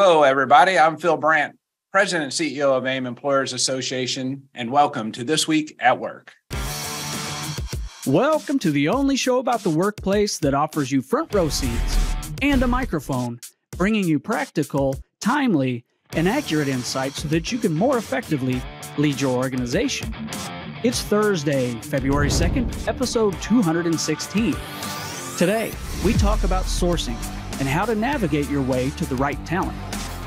Hello, everybody. I'm Phil Brandt, President and CEO of AAIM Employers Association, and welcome to This Week at Work. Welcome to the only show about the workplace that offers you front row seats and a microphone, bringing you practical, timely, and accurate insights so that you can more effectively lead your organization. It's Thursday, February 2nd, episode 216. Today, we talk about sourcing and how to navigate your way to the right talent.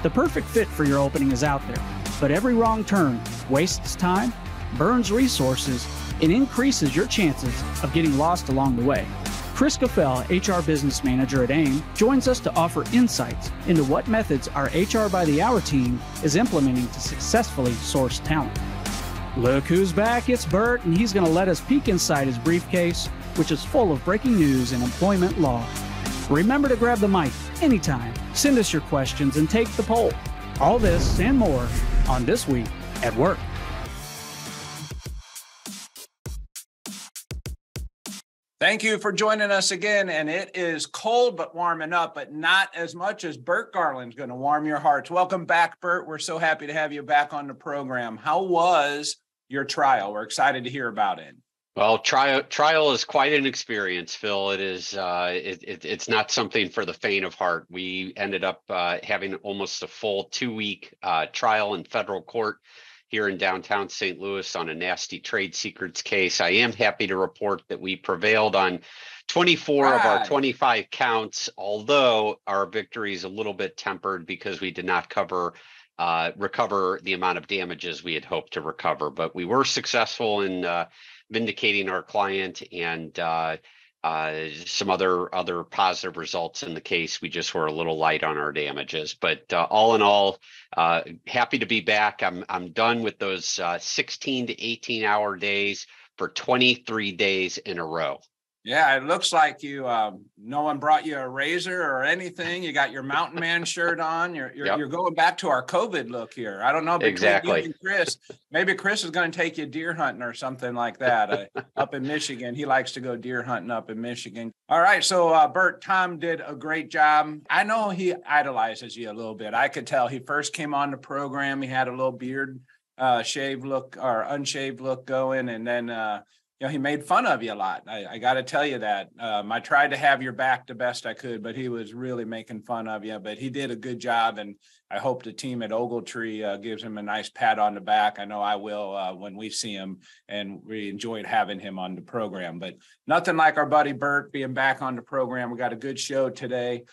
The perfect fit for your opening is out there, but every wrong turn wastes time, burns resources, and increases your chances of getting lost along the way. Kris Gfell, HR Business Manager at AAIM, joins us to offer insights into what methods our HR by the Hour team is implementing to successfully source talent. Look who's back, it's Burt, and he's going to let us peek inside his briefcase, which is full of breaking news and employment law. Remember to grab the mic anytime, send us your questions, and take the poll. All this and more on This Week at Work. Thank you for joining us again. And it is cold but warming up, but not as much as Burt Garland's going to warm your hearts. Welcome back, Burt. We're so happy to have you back on the program. How was your trial? We're excited to hear about it. Well, trial trial is quite an experience, Phil. It is. Uh, it, it, it's not something for the faint of heart. We ended up uh, having almost a full two week uh, trial in federal court here in downtown St. Louis on a nasty trade secrets case. I am happy to report that we prevailed on 24 right. of our 25 counts, although our victory is a little bit tempered because we did not cover uh, recover the amount of damages we had hoped to recover. But we were successful in uh, vindicating our client and uh, uh, some other other positive results in the case. We just were a little light on our damages, but uh, all in all, uh, happy to be back. I'm I'm done with those uh, 16 to 18 hour days for 23 days in a row. Yeah, it looks like you. Um, no one brought you a razor or anything. You got your Mountain Man shirt on. You're you're, yep. you're going back to our COVID look here. I don't know exactly. Kris, maybe Kris is going to take you deer hunting or something like that uh, up in Michigan. He likes to go deer hunting up in Michigan. All right, so uh, Burt, Tom did a great job. I know he idolizes you a little bit. I could tell he first came on the program. He had a little beard, uh, shaved look or unshaved look going, and then. Uh, you know, he made fun of you a lot. I, I got to tell you that. Um, I tried to have your back the best I could, but he was really making fun of you. But he did a good job, and I hope the team at Ogletree uh, gives him a nice pat on the back. I know I will uh, when we see him, and we enjoyed having him on the program. But nothing like our buddy Burt being back on the program. We got a good show today.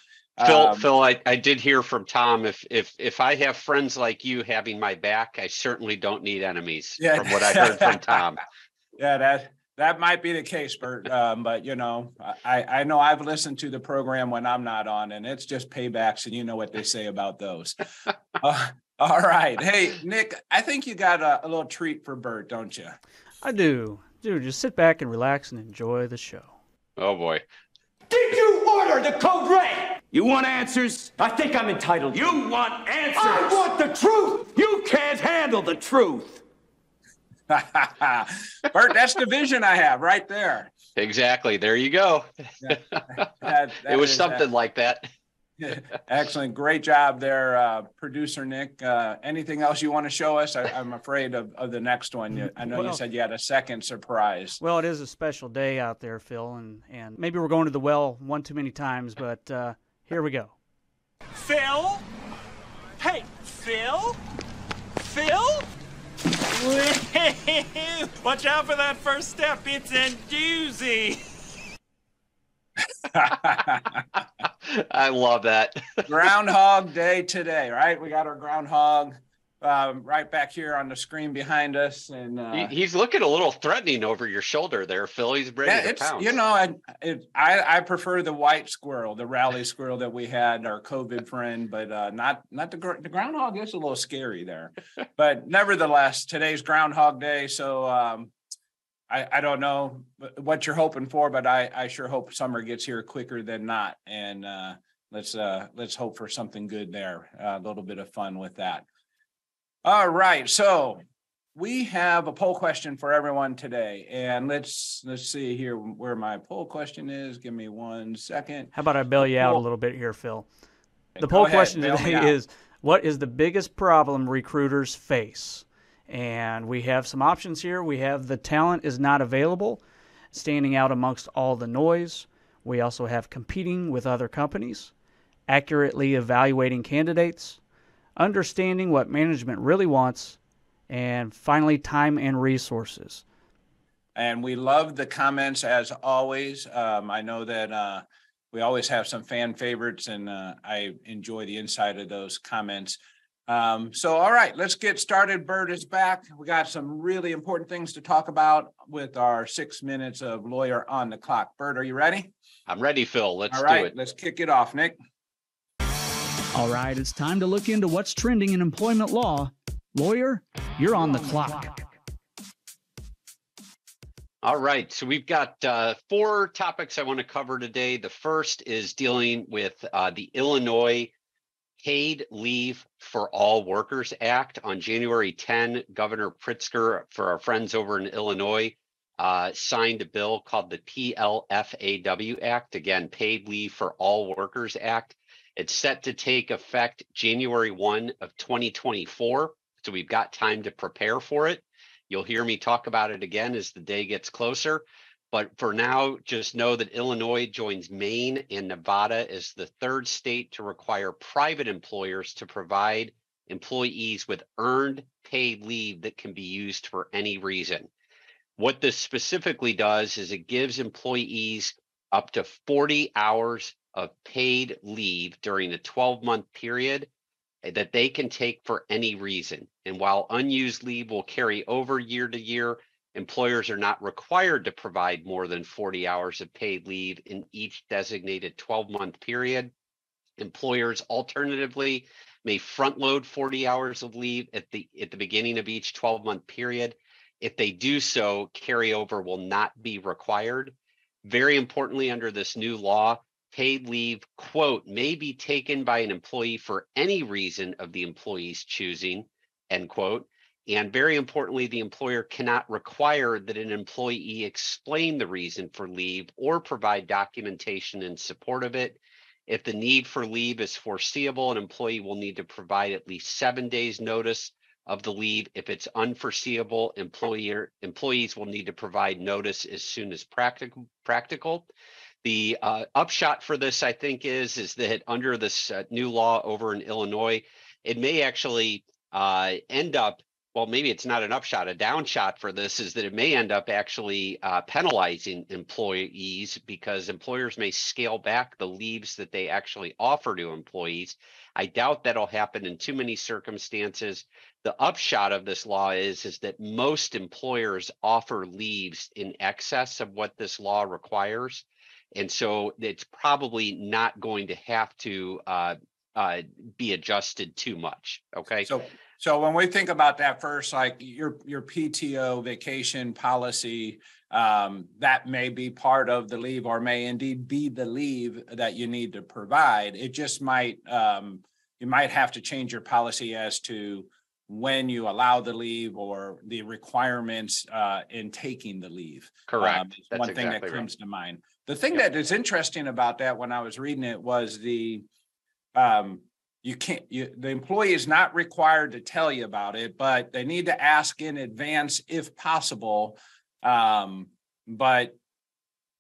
Phil, um, Phil, I, I did hear from Tom. If if if I have friends like you having my back, I certainly don't need enemies. Yeah. From what I heard from Tom. yeah, that that might be the case, Burt. Um, but you know, I, I know I've listened to the program when I'm not on, and it's just paybacks, and you know what they say about those. uh, all right, hey Nick, I think you got a, a, little treat for Burt, don't you? I do. Dude, just sit back and relax and enjoy the show. Oh boy. Did you order the code red? You want answers? I think I'm entitled. You want answers? I want the truth. You can't handle the truth. Burt, that's the vision I have right there. Exactly. There you go. Yeah, that, that it was something that. like that. Excellent. Great job there, uh, producer Nick. Uh, anything else you want to show us? I, am afraid of, of the next one. I know well, you said you had a second surprise. Well, it is a special day out there, Phil, and, and maybe we're going to the well one too many times, but uh, here we go. Phil? Hey, Phil? Phil? Watch out for that first step. It's a doozy. I love that. groundhog Day today, right? We got our groundhog um, right back here on the screen behind us, and uh, he, he's looking a little threatening over your shoulder there, Phil. He's ready yeah, to pounce. You know, I, it, I, I prefer the white squirrel, the rally squirrel that we had, our COVID friend, but uh, not not the the groundhog is a little scary there. but nevertheless, today's Groundhog Day, so um, I, I don't know what you're hoping for, but I, I sure hope summer gets here quicker than not, and uh, let's uh, let's hope for something good there, a little bit of fun with that. All right, so we have a poll question for everyone today, and let's let's see here where my poll question is. Give me one second. How about I bail you out a little bit here, Phil? The poll ahead, question today is what is the biggest problem recruiters face? And we have some options here. We have the talent is not available, standing out amongst all the noise. We also have competing with other companies, accurately evaluating candidates, understanding what management really wants, and finally, time and resources. And we love the comments as always. Um, I know that, uh, we always have some fan favorites and, uh, I enjoy the inside of those comments. Um, so, all right, let's get started. Burt is back. We got some really important things to talk about with our six minutes of lawyer on the clock. Burt, are you ready? I'm ready, Phil. Let's All do right, it. let's kick it off, Nick. All right, it's time to look into what's trending in employment law. Lawyer, you're on the clock. All right, so we've got uh, four topics I want to cover today. The first is dealing with uh, the Illinois Paid Leave for All Workers Act. On January 10, Governor Pritzker, for our friends over in Illinois, uh, signed a bill called the PLFAW Act. Again, Paid Leave for All Workers Act. It's set to take effect January 1 of 2024. So we've got time to prepare for it. You'll hear me talk about it again as the day gets closer. But for now, just know that Illinois joins Maine and Nevada as the third state to require private employers to provide employees with earned paid leave that can be used for any reason. What this specifically does is it gives employees up to 40 hours of paid leave during a 12 month period eh, that they can take for any reason. And while unused leave will carry over year to year, employers are not required to provide more than 40 hours of paid leave in each designated 12 month period. Employers alternatively may front load 40 hours of leave at the at the beginning of each 12 month period. If they do so, carryover will not be required. Very importantly, under this new law, paid leave, quote, may be taken by an employee for any reason of the employee's choosing, end quote. And very importantly, the employer cannot require that an employee explain the reason for leave or provide documentation in support of it. If the need for leave is foreseeable, an employee will need to provide at least seven days notice of the leave. If it's unforeseeable, employer employees will need to provide notice as soon as practical practical. The uh, upshot for this, I think, is is that under this uh, new law over in Illinois, it may actually uh, end up. Well, maybe it's not an upshot. A downshot for this is that it may end up actually uh, penalizing employees because employers may scale back the leaves that they actually offer to employees. I doubt that'll happen in too many circumstances. The upshot of this law is is that most employers offer leaves in excess of what this law requires. And so it's probably not going to have to uh, uh, be adjusted too much. Okay. So, so when we think about that first, like your, your PTO vacation policy, um, that may be part of the leave or may indeed be the leave that you need to provide. It just might, um, you might have to change your policy as to when you allow the leave or the requirements, uh, in taking the leave. Um, Correct. That's One thing that exactly right. comes to mind. The thing Yep. that is interesting about that when I was reading it was the, um, you can't, you, the employee is not required to tell you about it, but they need to ask in advance if possible. Um, but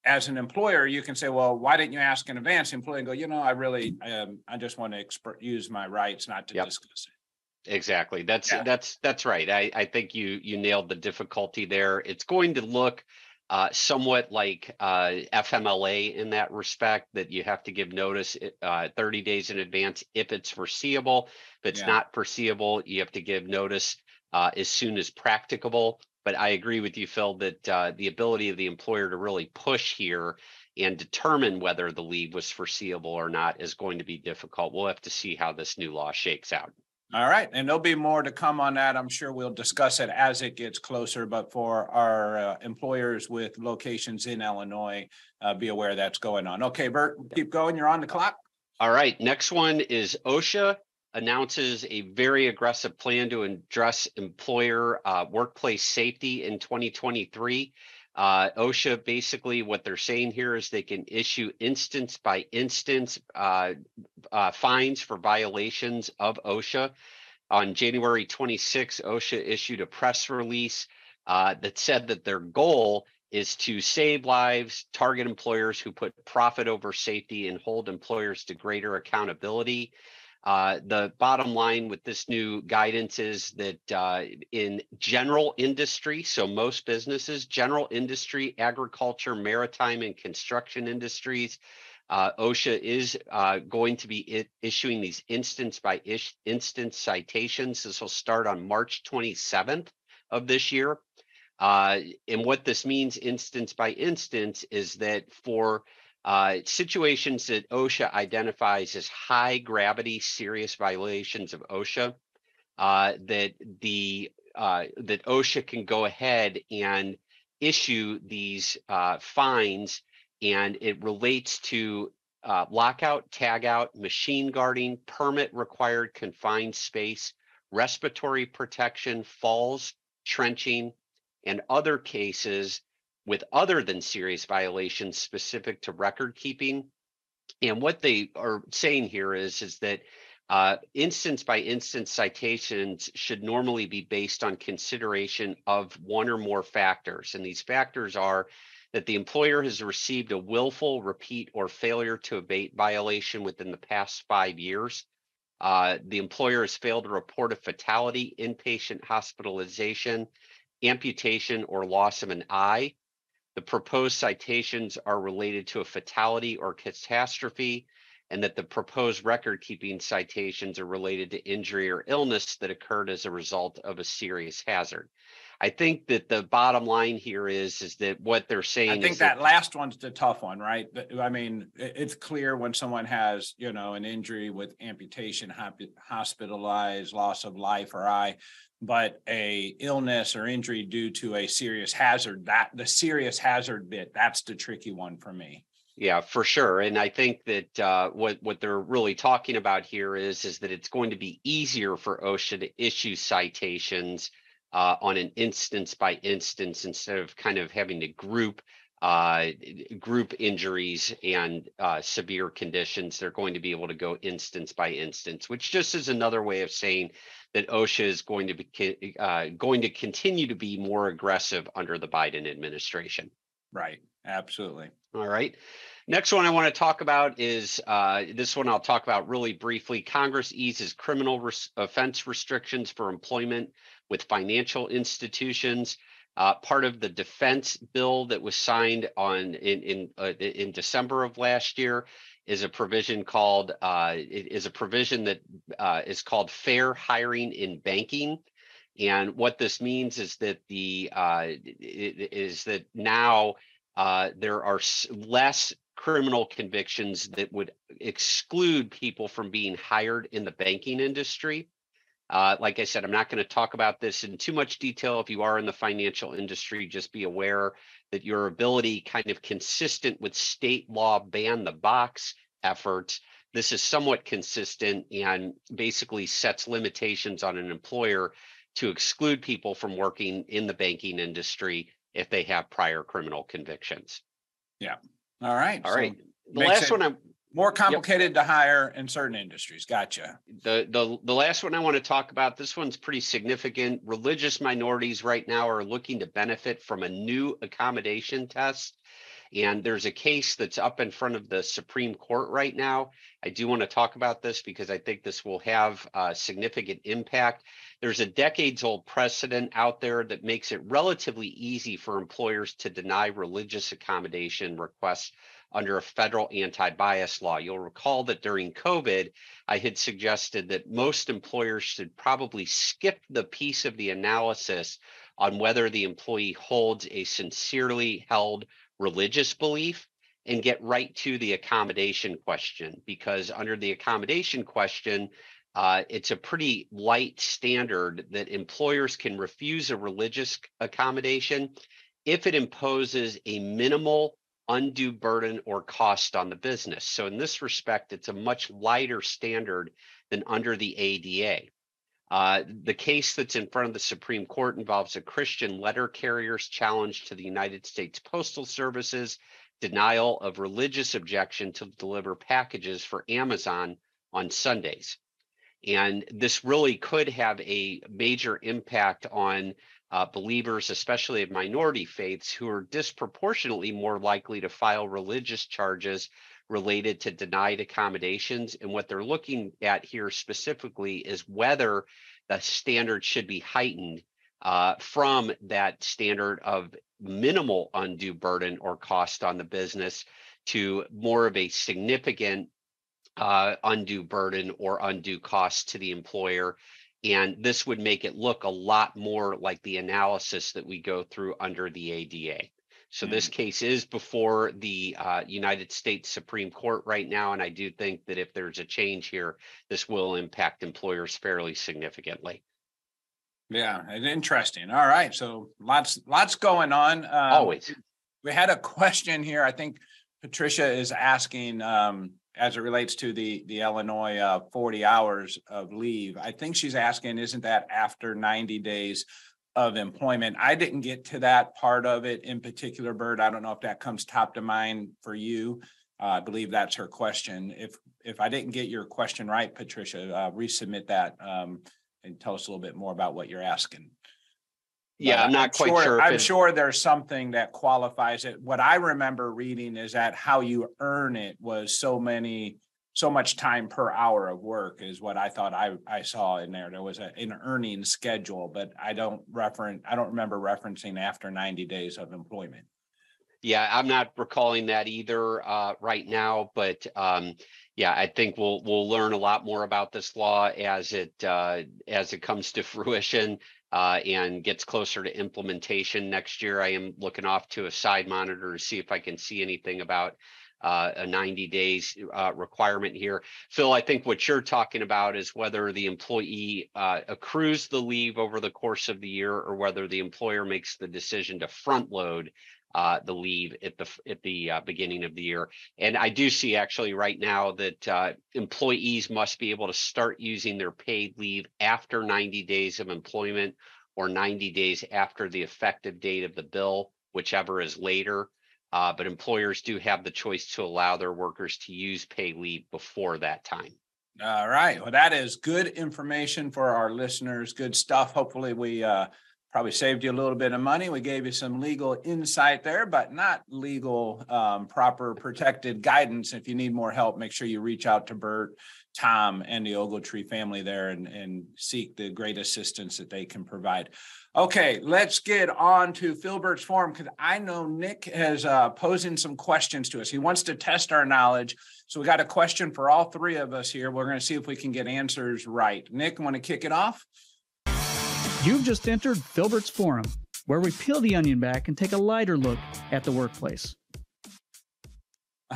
as an employer, you can say, well, why didn't you ask in advance? The Employee can go, you know, I really, um, I just want to expert, use my rights not to Yep. discuss it. Exactly. That's Yeah. that's that's right. I I think you you nailed the difficulty there. It's going to look uh, somewhat like uh, FMLA in that respect that you have to give notice uh, 30 days in advance if it's foreseeable. If it's Yeah. not foreseeable, you have to give notice uh, as soon as practicable. But I agree with you, Phil, that uh, the ability of the employer to really push here and determine whether the leave was foreseeable or not is going to be difficult. We'll have to see how this new law shakes out. All right, and there'll be more to come on that. I'm sure we'll discuss it as it gets closer, but for our uh, employers with locations in Illinois, uh, be aware that's going on. Okay, Burt, keep going. You're on the clock. All right, next one is OSHA announces a very aggressive plan to address employer uh, workplace safety in 2023. Uh, OSHA basically what they're saying here is they can issue instance by instance uh, uh, fines for violations of OSHA. On January 26, OSHA issued a press release uh, that said that their goal is to save lives, target employers who put profit over safety, and hold employers to greater accountability. Uh, the bottom line with this new guidance is that uh, in general industry, so most businesses, general industry, agriculture, maritime, and construction industries, uh, OSHA is uh, going to be issuing these instance by instance citations. This will start on March 27th of this year. Uh, and what this means instance by instance is that for uh, situations that OSHA identifies as high gravity serious violations of OSHA, uh, that the uh, that OSHA can go ahead and issue these uh, fines, and it relates to uh, lockout, tagout, machine guarding, permit required confined space, respiratory protection, falls, trenching, and other cases with other than serious violations specific to record keeping. And what they are saying here is, is that uh, instance by instance citations should normally be based on consideration of one or more factors. And these factors are that the employer has received a willful, repeat, or failure to abate violation within the past five years. Uh, the employer has failed to report a fatality, inpatient hospitalization, amputation, or loss of an eye the proposed citations are related to a fatality or catastrophe, and that the proposed record keeping citations are related to injury or illness that occurred as a result of a serious hazard. I think that the bottom line here is is that what they're saying. I think that, that, last one's the tough one, right? I mean, it's clear when someone has, you know, an injury with amputation, hospitalized, loss of life or eye, but a illness or injury due to a serious hazard that the serious hazard bit that's the tricky one for me yeah for sure and i think that uh, what what they're really talking about here is is that it's going to be easier for osha to issue citations uh, on an instance by instance instead of kind of having to group uh, group injuries and uh, severe conditions they're going to be able to go instance by instance which just is another way of saying that OSHA is going to be uh, going to continue to be more aggressive under the Biden administration. Right. Absolutely. All right. Next one I want to talk about is uh, this one I'll talk about really briefly. Congress eases criminal res- offense restrictions for employment with financial institutions. Uh, part of the defense bill that was signed on in in uh, in December of last year is a provision called uh, is a provision that uh, is called fair hiring in banking. And what this means is that the uh, is that now uh, there are less criminal convictions that would exclude people from being hired in the banking industry. Uh, like I said, I'm not going to talk about this in too much detail. If you are in the financial industry, just be aware that your ability kind of consistent with state law ban the box efforts. This is somewhat consistent and basically sets limitations on an employer to exclude people from working in the banking industry if they have prior criminal convictions. Yeah. All right. All right. So the last one I'm more complicated yep. to hire in certain industries. Gotcha. The the the last one I want to talk about. This one's pretty significant. Religious minorities right now are looking to benefit from a new accommodation test. And there's a case that's up in front of the Supreme Court right now. I do want to talk about this because I think this will have a significant impact. There's a decades old precedent out there that makes it relatively easy for employers to deny religious accommodation requests under a federal anti bias law. You'll recall that during COVID, I had suggested that most employers should probably skip the piece of the analysis on whether the employee holds a sincerely held religious belief and get right to the accommodation question because under the accommodation question, uh, it's a pretty light standard that employers can refuse a religious accommodation if it imposes a minimal undue burden or cost on the business. So in this respect, it's a much lighter standard than under the ADA. Uh, the case that's in front of the Supreme Court involves a Christian letter carrier's challenge to the United States Postal Service's denial of religious objection to deliver packages for Amazon on Sundays. And this really could have a major impact on uh, believers, especially of minority faiths, who are disproportionately more likely to file religious charges related to denied accommodations. And what they're looking at here specifically is whether the standard should be heightened uh, from that standard of minimal undue burden or cost on the business to more of a significant uh, undue burden or undue cost to the employer. And this would make it look a lot more like the analysis that we go through under the ADA. So Mm. this case is before the uh, United States Supreme Court right now, and I do think that if there's a change here, this will impact employers fairly significantly. Yeah, interesting. All right, so lots, lots going on. Um, Always. We had a question here. I think Patricia is asking, um, as it relates to the, the Illinois, uh, forty hours of leave. I think she's asking, isn't that after ninety days of employment? I didn't get to that part of it in particular, Burt. I don't know if that comes top to mind for you. Uh, I believe that's her question. If, if I didn't get your question right, Patricia, uh, resubmit that, um, and tell us a little bit more about what you're asking. Yeah, I'm not quite sure- sure. I'm it- sure there's something that qualifies it. What I remember reading is that how you earn it was so many, so much time per hour of work is what I thought I, I saw in there. There was a, an earning schedule, but I don't reference, I don't remember referencing after ninety days of employment. Yeah, I'm not recalling that either uh, right now, but um, yeah, I think we'll we'll learn a lot more about this law as it uh, as it comes to fruition uh, and gets closer to implementation next year. I am looking off to a side monitor to see if I can see anything about uh, a 90 days uh, requirement here. Phil, I think what you're talking about is whether the employee uh, accrues the leave over the course of the year or whether the employer makes the decision to front load uh, the leave at the at the uh, beginning of the year. And I do see actually right now that uh, employees must be able to start using their paid leave after 90 days of employment or 90 days after the effective date of the bill, whichever is later. Uh, but employers do have the choice to allow their workers to use pay leave before that time. All right, well, that is good information for our listeners, good stuff. Hopefully, we uh probably saved you a little bit of money. We gave you some legal insight there, but not legal um proper protected guidance. If you need more help, make sure you reach out to Burt, Tom, and the Ogletree family there and and seek the great assistance that they can provide. Okay, let's get on to Philburt's Phorum because I know Nick has uh posing some questions to us. He wants to test our knowledge. So we got a question for all three of us here. We're going to see if we can get answers right. Nick, want to kick it off? You've just entered Philburt's Phorum, where we peel the onion back and take a lighter look at the workplace.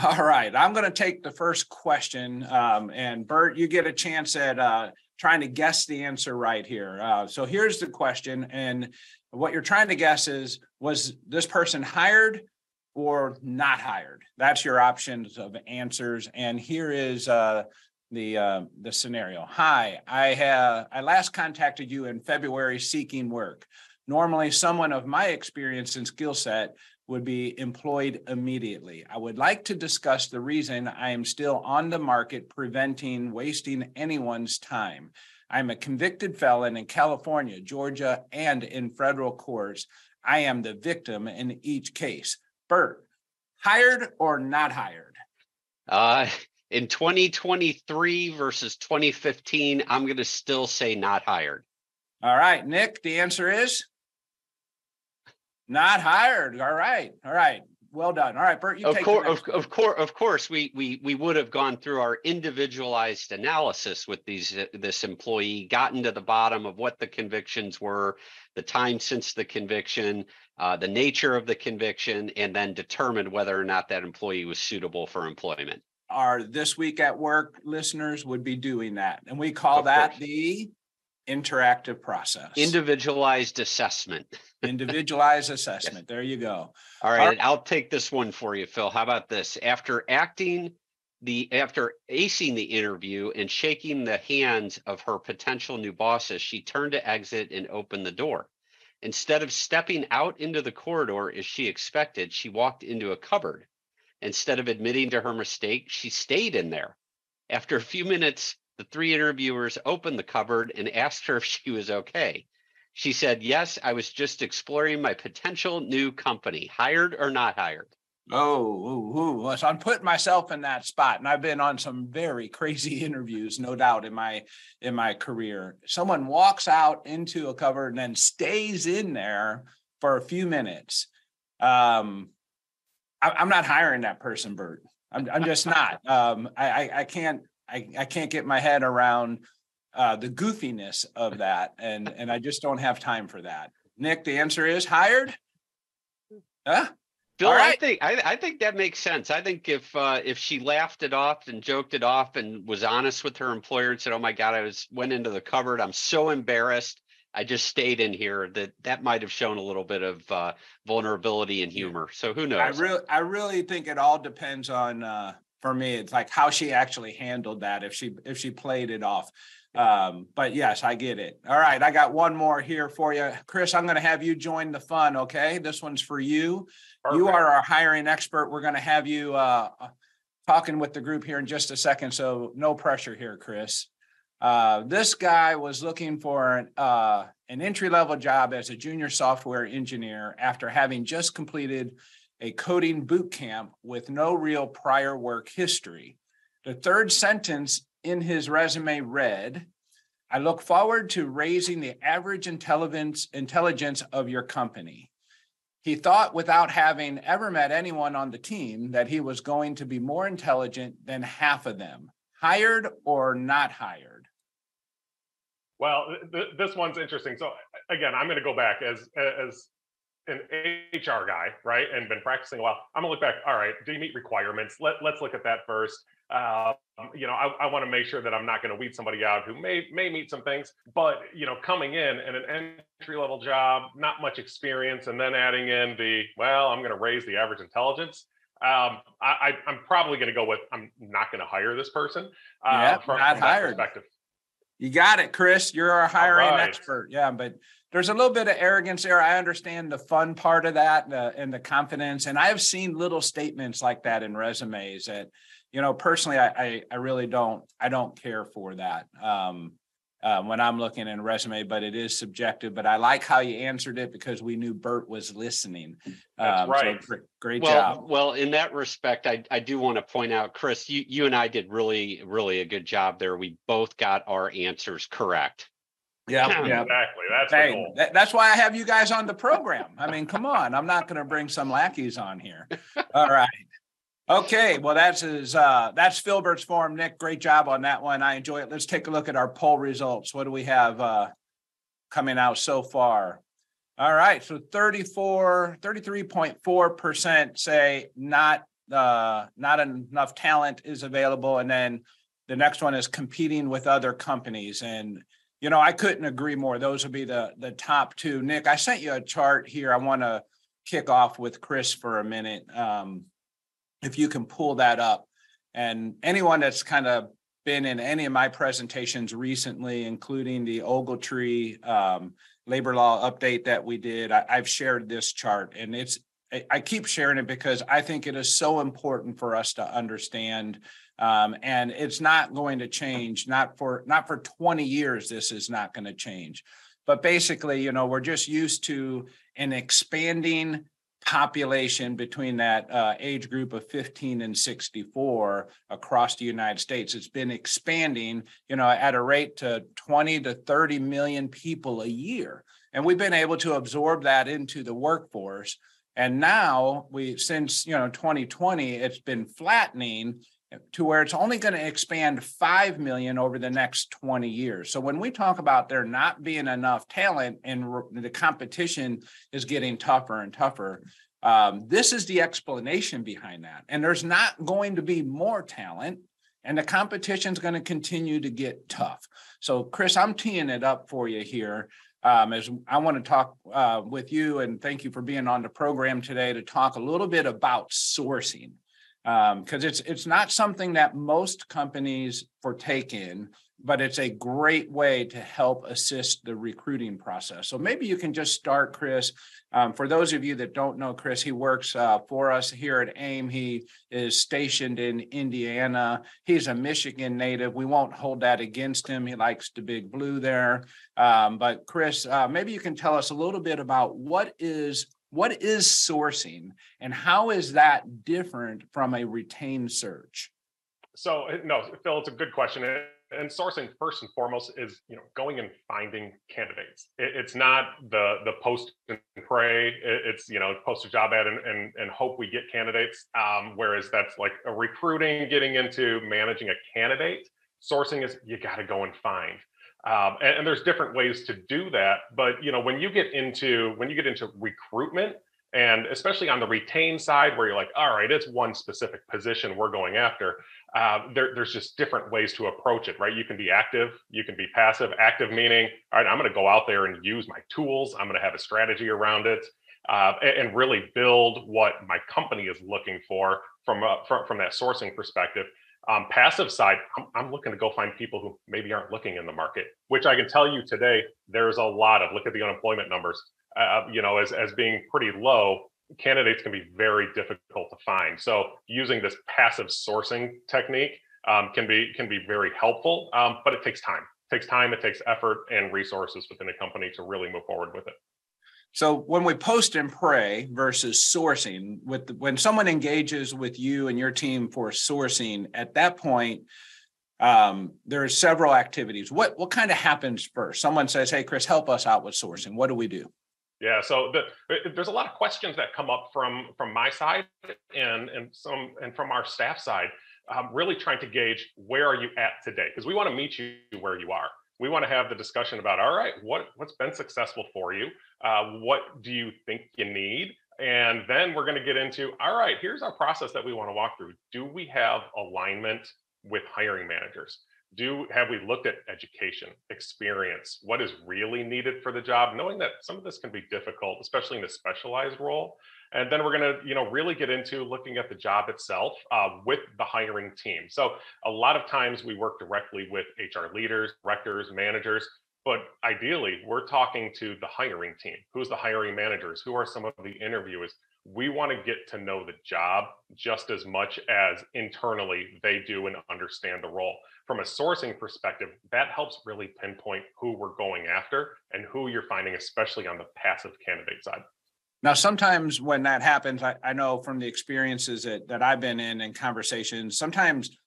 All right, I'm going to take the first question. Um, and Burt, you get a chance at uh, trying to guess the answer right here. Uh, so here's the question. And what you're trying to guess is was this person hired or not hired? That's your options of answers. And here is uh, the uh, the scenario. Hi, I have I last contacted you in February seeking work. Normally, someone of my experience and skill set would be employed immediately. I would like to discuss the reason I am still on the market, preventing wasting anyone's time. I'm a convicted felon in California, Georgia, and in federal courts. I am the victim in each case. Burt, hired or not hired? Uh, in 2023 versus 2015, I'm going to still say not hired. All right, Nick, the answer is not hired. All right, all right. Well done. All right, Burt, you Of take course, of, of course, of course, we we we would have gone through our individualized analysis with these this employee, gotten to the bottom of what the convictions were, the time since the conviction, uh, the nature of the conviction, and then determined whether or not that employee was suitable for employment. Our This Week at Work listeners would be doing that. And we call Of that course. the interactive process. Individualized assessment. Individualized assessment. There you go. All right, and I'll take this one for you, Phil. How about this? After acting the after acing the interview and shaking the hands of her potential new bosses, she turned to exit and opened the door. Instead of stepping out into the corridor as she expected, she walked into a cupboard. Instead of admitting to her mistake, she stayed in there. After a few minutes, the three interviewers opened the cupboard and asked her if she was okay. She said, Yes, I was just exploring my potential new company, hired or not hired. Oh, ooh, ooh. so I'm putting myself in that spot, and I've been on some very crazy interviews, no doubt, in my in my career. Someone walks out into a cupboard and then stays in there for a few minutes. Um, I, am not hiring that person, Burt. I'm I'm just not. Um, I, I can't I I can't get my head around uh, the goofiness of that, and and I just don't have time for that. Nick, the answer is hired. Huh? Bill, I think I, I think that makes sense. I think if uh, if she laughed it off and joked it off and was honest with her employer and said, "Oh my God, I was went into the cupboard. I'm so embarrassed. I just stayed in here." That that might have shown a little bit of uh, vulnerability and humor. So who knows? I really I really think it all depends on uh, for me. It's like how she actually handled that. If she if she played it off. Um, but yes, I get it. All right, I got one more here for you, Kris. I'm going to have you join the fun. Okay, this one's for you. Perfect. You are our hiring expert. We're going to have you uh, talking with the group here in just a second. So no pressure here, Kris. Uh, this guy was looking for an, uh, an entry level job as a junior software engineer after having just completed a coding boot camp with no real prior work history. The third sentence in his resume read, I look forward to raising the average intelligence intelligence of your company. He thought, without having ever met anyone on the team, that he was going to be more intelligent than half of them. Hired or not hired? Well, th- this one's interesting. So again, I'm going to go back as as an HR guy, right, and been practicing a while. I'm gonna look back. All right, do you meet requirements? Let Let's look at that first. Uh, you know, I, I want to make sure that I'm not going to weed somebody out who may may meet some things, but you know, coming in and an entry level job, not much experience, and then adding in the well, I'm going to raise the average intelligence. Um, I, I am probably going to go with I'm not going to hire this person. Uh, yeah, from, not from hired. Perspective. You got it, Kris. You're our hiring right. expert. Yeah, but there's a little bit of arrogance there. I understand the fun part of that uh, and the confidence. And I've seen little statements like that in resumes that you know, personally, I, I, I really don't, I don't care for that. Um, uh, when I'm looking in a resume, but it is subjective. But I like how you answered it because we knew Burt was listening. That's um, right. So great well, job. Well, in that respect, I, I do want to point out, Kris, you, you and I did really, really a good job there. We both got our answers correct. Yeah, yeah, exactly. That's hey, that, that's why I have you guys on the program. I mean, come on, I'm not going to bring some lackeys on here. All right. Okay, well, that's his, uh, that's Philburt's form. Nick, great job on that one. I enjoy it. Let's take a look at our poll results. What do we have uh, coming out so far? All right, so 34, 33.4% say not uh, not enough talent is available, and then the next one is competing with other companies. And you know, I couldn't agree more. Those would be the the top two. Nick, I sent you a chart here. I want to kick off with Kris for a minute. Um, if you can pull that up. And anyone that's kind of been in any of my presentations recently, including the Ogletree um, labor law update that we did, I, have shared this chart and it's I keep sharing it because I think it is so important for us to understand. Um, and it's not going to change, not for not for 20 years, this is not going to change. But basically, you know, we're just used to an expanding population between that uh, age group of 15 and 64 across the United States. It's been expanding, you know, at a rate to 20 to 30 million people a year. And we've been able to absorb that into the workforce. And now we, since, you know, 2020, it's been flattening to where it's only going to expand 5 million over the next 20 years. So when we talk about there not being enough talent and the competition is getting tougher and tougher, um, this is the explanation behind that. And there's not going to be more talent and the competition is going to continue to get tough. So Kris, I'm teeing it up for you here. Um, as I want to talk uh, with you and thank you for being on the program today to talk a little bit about sourcing because it's it's not something that most companies partake in but it's a great way to help assist the recruiting process. So maybe you can just start, Kris. Um, for those of you that don't know Kris, he works uh, for us here at AAIM. He is stationed in Indiana. He's a Michigan native. We won't hold that against him. He likes the big blue there. Um, but Kris, uh, maybe you can tell us a little bit about what is what is sourcing and how is that different from a retained search? So no, Phil, it's a good question and sourcing first and foremost is you know going and finding candidates. It's not the the post and pray it's you know post a job ad and, and, and hope we get candidates um, whereas that's like a recruiting getting into managing a candidate. Sourcing is you got to go and find um, and, and there's different ways to do that but you know when you get into when you get into recruitment and especially on the retain side where you're like all right it's one specific position we're going after uh, there, there's just different ways to approach it right? You can be active you can be passive. Active meaning all right i'm going to go out there and use my tools i'm going to have a strategy around it uh, and, and, really build what my company is looking for from, uh, from, from that sourcing perspective um, passive side I'm, I'm looking to go find people who maybe aren't looking in the market which i can tell you today there's a lot of look at the unemployment numbers uh, you know, as, as being pretty low, candidates can be very difficult to find. So using this passive sourcing technique um, can be can be very helpful, um, but it takes time. It takes time, it takes effort and resources within a company to really move forward with it. So when we post and pray versus sourcing, with the, when someone engages with you and your team for sourcing, at that point, um, there are several activities. What what kind of happens first? Someone says, "Hey, Kris, help us out with sourcing." What do we do? Yeah, so the, uh, there's a lot of questions that come up from from my side and and some and from our staff side, um, really trying to gauge where are you at today because we want to meet you where you are. We want to have the discussion about all right, what what's been successful for you, uh, what do you think you need, and then we're going to get into all right, here's our process that we want to walk through. Do we have alignment with hiring managers? Do have we looked at education experience what is really needed for the job knowing that some of this can be difficult especially in a specialized role? And then we're going to you know really get into looking at the job itself uh, with the hiring team. So a lot of times we work directly with hr leaders directors managers but ideally we're talking to the hiring team. Who's the hiring managers? Who are some of the interviewers we want to get to know the job just as much as internally they do and understand the role from a sourcing perspective, that helps really pinpoint who we're going after and who you're finding, especially on the passive candidate side. Now, sometimes when that happens, I, I know from the experiences that, that I've been in and conversations, sometimes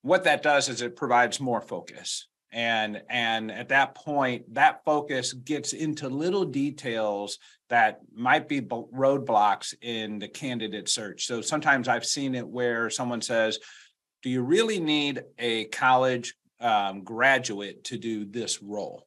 what that does is it provides more focus. And, and at that point, that focus gets into little details that might be roadblocks in the candidate search. So sometimes I've seen it where someone says, do you really need a college um, graduate to do this role?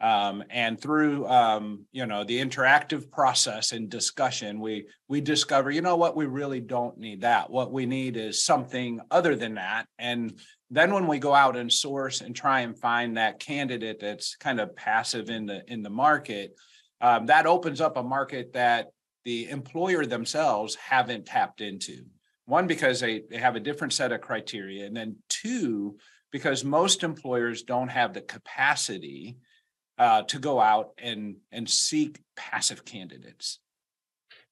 Um, and through um, you know the interactive process and discussion, we we discover you know what we really don't need that. What we need is something other than that. And then when we go out and source and try and find that candidate that's kind of passive in the in the market, um, that opens up a market that the employer themselves haven't tapped into. One, because they, they have a different set of criteria. And then two, because most employers don't have the capacity uh, to go out and, and seek passive candidates.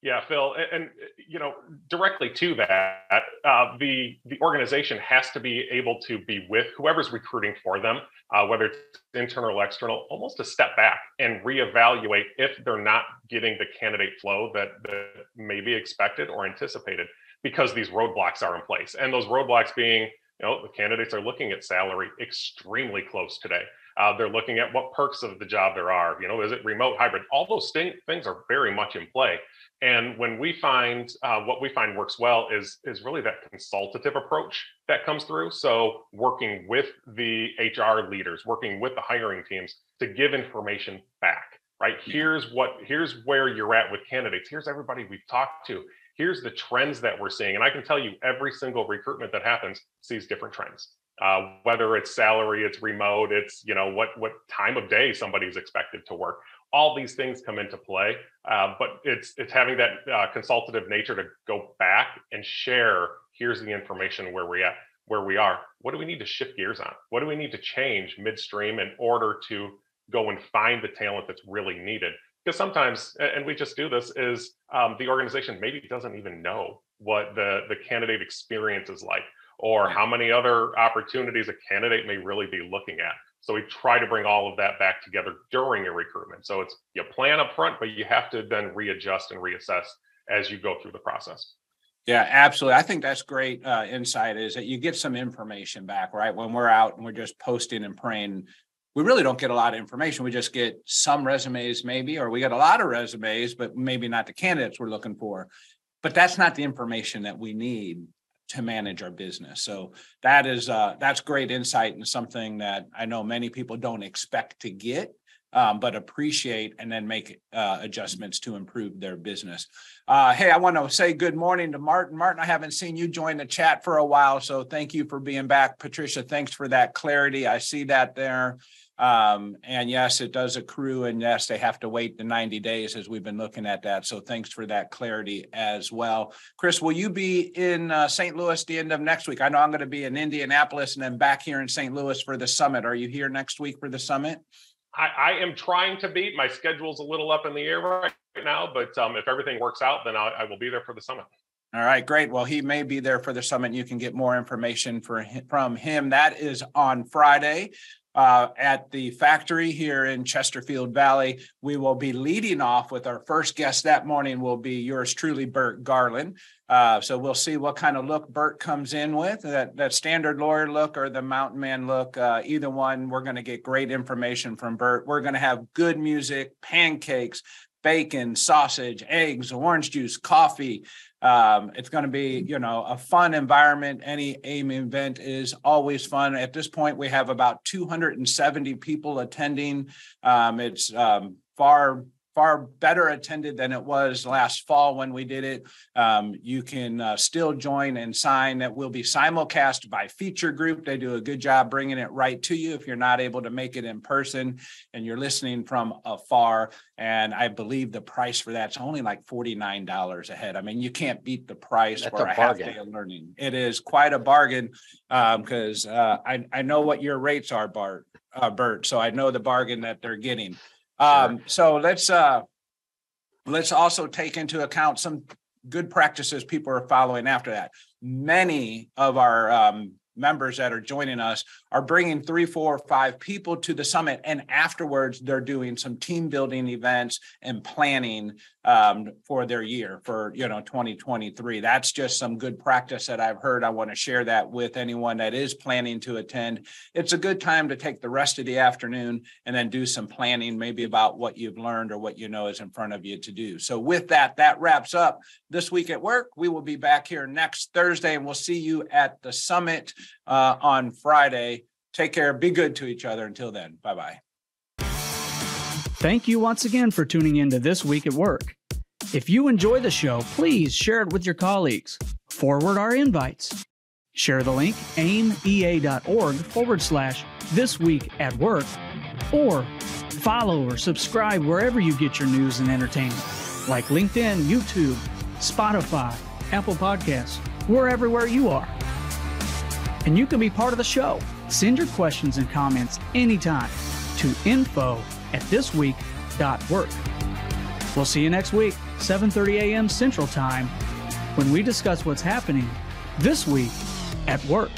Yeah, Phil, and, and, you know, directly to that, uh, the the organization has to be able to be with whoever's recruiting for them, uh, whether it's internal or external, almost a step back and reevaluate if they're not getting the candidate flow that, that may be expected or anticipated because these roadblocks are in place. And those roadblocks being, you know, the candidates are looking at salary extremely close today. Uh, they're looking at what perks of the job there are. You know, is it remote, hybrid? All those thing, things are very much in play. And when we find uh, what we find works well is is really that consultative approach that comes through. So working with the HR leaders, working with the hiring teams to give information back. Right here's what here's where you're at with candidates. Here's everybody we've talked to here's the trends that we're seeing. And I can tell you every single recruitment that happens sees different trends. Uh, whether it's salary, it's remote, it's you know what what time of day somebody's expected to work. All these things come into play, uh, but it's it's having that uh, consultative nature to go back and share. here's the information where we at where we are. What do we need to shift gears on? What do we need to change midstream in order to go and find the talent that's really needed? Because sometimes, and we just do this, is um, the organization maybe doesn't even know what the the candidate experience is like, or how many other opportunities a candidate may really be looking at. So we try to bring all of that back together during your recruitment. So it's you plan up front, but you have to then readjust and reassess as you go through the process. Yeah, absolutely. I think that's great uh, insight is that you get some information back, right? When we're out and we're just posting and praying, we really don't get a lot of information. We just get some resumes, maybe, or we get a lot of resumes, but maybe not the candidates we're looking for. But that's not the information that we need to manage our business. So that is uh, that's great insight and something that I know many people don't expect to get um, but appreciate and then make uh, adjustments to improve their business. Uh, hey, I want to say good morning to Martin. Martin, I haven't seen you join the chat for a while, so thank you for being back. Patricia, thanks for that clarity. I see that there. Um, and yes, it does accrue, and yes, they have to wait the 90 days as we've been looking at that. So thanks for that clarity as well. Kris, will you be in uh, St. Louis the end of next week? I know I'm going to be in Indianapolis and then back here in St. Louis for the summit. Are you here next week for the summit? I, I am trying to beat. My schedule's a little up in the air right now, but um, if everything works out, then I, I will be there for the summit. All right, great. Well, he may be there for the summit. You can get more information for from him. That is on Friday uh, at the factory here in Chesterfield Valley. We will be leading off with our first guest that morning. Will be yours truly, Burt Garland. Uh, so we'll see what kind of look Burt comes in with that that standard lawyer look or the mountain man look. Uh, either one, we're going to get great information from Burt. We're going to have good music, pancakes, bacon, sausage, eggs, orange juice, coffee. Um, it's going to be, you know, a fun environment. Any AAIM event is always fun. At this point, we have about 270 people attending. Um, it's um, far far better attended than it was last fall when we did it. Um, you can uh, still join and sign. That will be simulcast by Feature Group. They do a good job bringing it right to you if you're not able to make it in person and you're listening from afar. And I believe the price for that's only like $49 a head. I mean, you can't beat the price That's for a a half day of learning. It is quite a bargain because uh, I, I know what your rates are, Bart, uh, Burt. So I know the bargain that they're getting. Um, so let's uh, let's also take into account some good practices people are following after that. Many of our um, members that are joining us are bringing three, four, five people to the summit, and afterwards they're doing some team building events and planning um, for their year for you know 2023. That's just some good practice that I've heard. I want to share that with anyone that is planning to attend. It's a good time to take the rest of the afternoon and then do some planning, maybe about what you've learned or what you know is in front of you to do. So with that, that wraps up this week at work. We will be back here next Thursday, and we'll see you at the summit uh, on Friday. Take care. Be good to each other. Until then, bye bye. Thank you once again for tuning in to This Week at Work. If you enjoy the show, please share it with your colleagues. Forward our invites. Share the link aaimea.org forward slash this week at work or follow or subscribe wherever you get your news and entertainment, like LinkedIn, YouTube, Spotify, Apple Podcasts. We're everywhere you are. And you can be part of the show. Send your questions and comments anytime to info at thisweek.work. We'll see you next week, 7:30 a.m. Central Time, when we discuss what's happening this week at work.